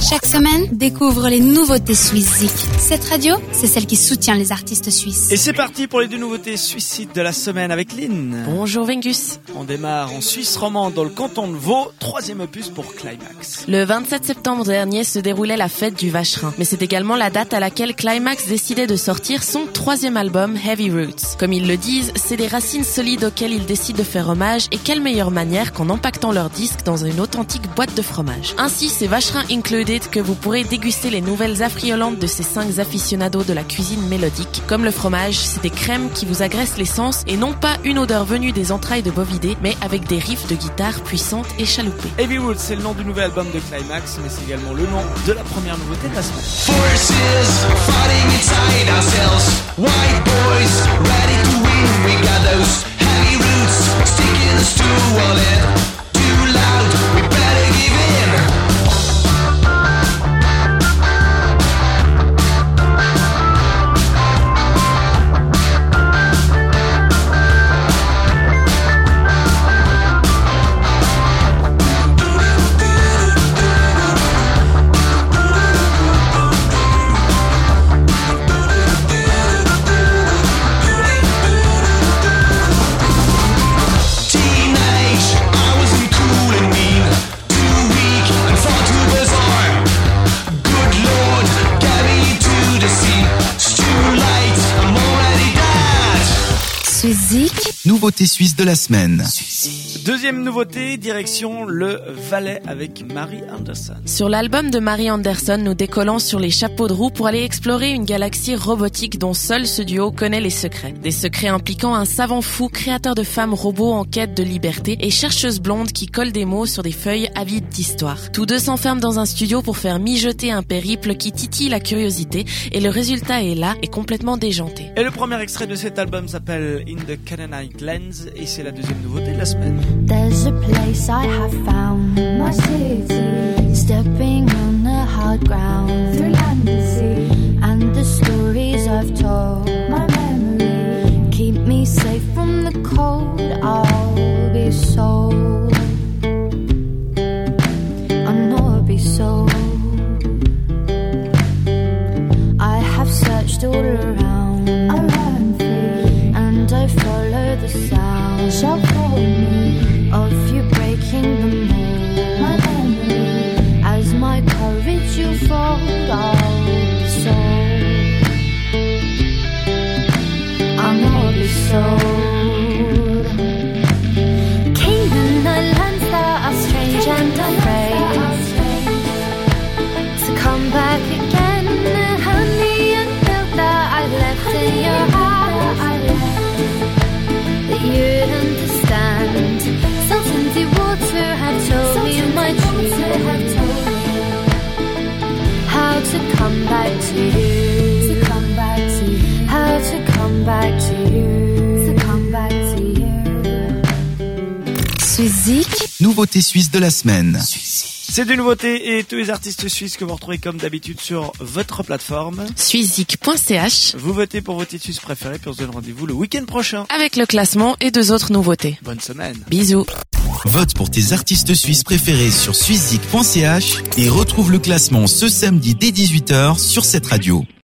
Chaque semaine, découvre les nouveautés suisses Cette radio, c'est celle qui soutient les artistes suisses. Et c'est parti pour les deux nouveautés suicides de la semaine avec Lynn. Bonjour Vengus. On démarre en Suisse romande dans le canton de Vaud, troisième opus pour Climax. Le 27 septembre dernier se déroulait la fête du Vacherin, mais c'est également la date à laquelle Climax décidait de sortir son troisième album Heavy Roots. Comme ils le disent, c'est des racines solides auxquelles ils décident de faire hommage et quelle meilleure manière qu'en empaquetant leur disque dans une authentique boîte de fromage. Ainsi, c'est Vacherin Included que vous pourrez déguster les nouvelles affriolantes de ces cinq aficionados de la cuisine mélodique. Comme le fromage, c'est des crèmes qui vous agressent les sens et non pas une odeur venue des entrailles de bovidés, mais avec des riffs de guitare puissantes et chaloupées. Heavy Roots, c'est le nom du nouvel album de Climax, mais c'est également le nom de la première nouveauté de la semaine. Nouveauté suisse de la semaine. Deuxième nouveauté, direction le Valais avec Mary Anderson. Sur l'album de Mary Anderson, nous décollons sur les chapeaux de roue pour aller explorer une galaxie robotique dont seul ce duo connaît les secrets. Des secrets impliquant un savant fou, créateur de femmes robots en quête de liberté et chercheuse blonde qui colle des mots sur des feuilles avides d'histoire. Tous deux s'enferment dans un studio pour faire mijoter un périple qui titille la curiosité et le résultat est là et complètement déjanté. Et le premier extrait de cet album s'appelle In the Canaanite et c'est la deuxième nouveauté de la semaine. There's a place I have found my city, stepping on the hard ground through land and sea, and the stories I've told my memory keep me safe from the cold. I'll be sold. Back to you. To come back to you. Suisse Nouveauté suisse de la semaine. C'est des nouveautés et tous les artistes suisses que vous retrouvez comme d'habitude sur votre plateforme. Suizik.ch Vous votez pour vos titres suisses préférés puis on se donne rendez-vous le week-end prochain. avec le classement et deux autres nouveautés. Bonne semaine. Bisous. Vote pour tes artistes suisses préférés sur suizik.ch et retrouve le classement ce samedi dès 18h sur cette radio.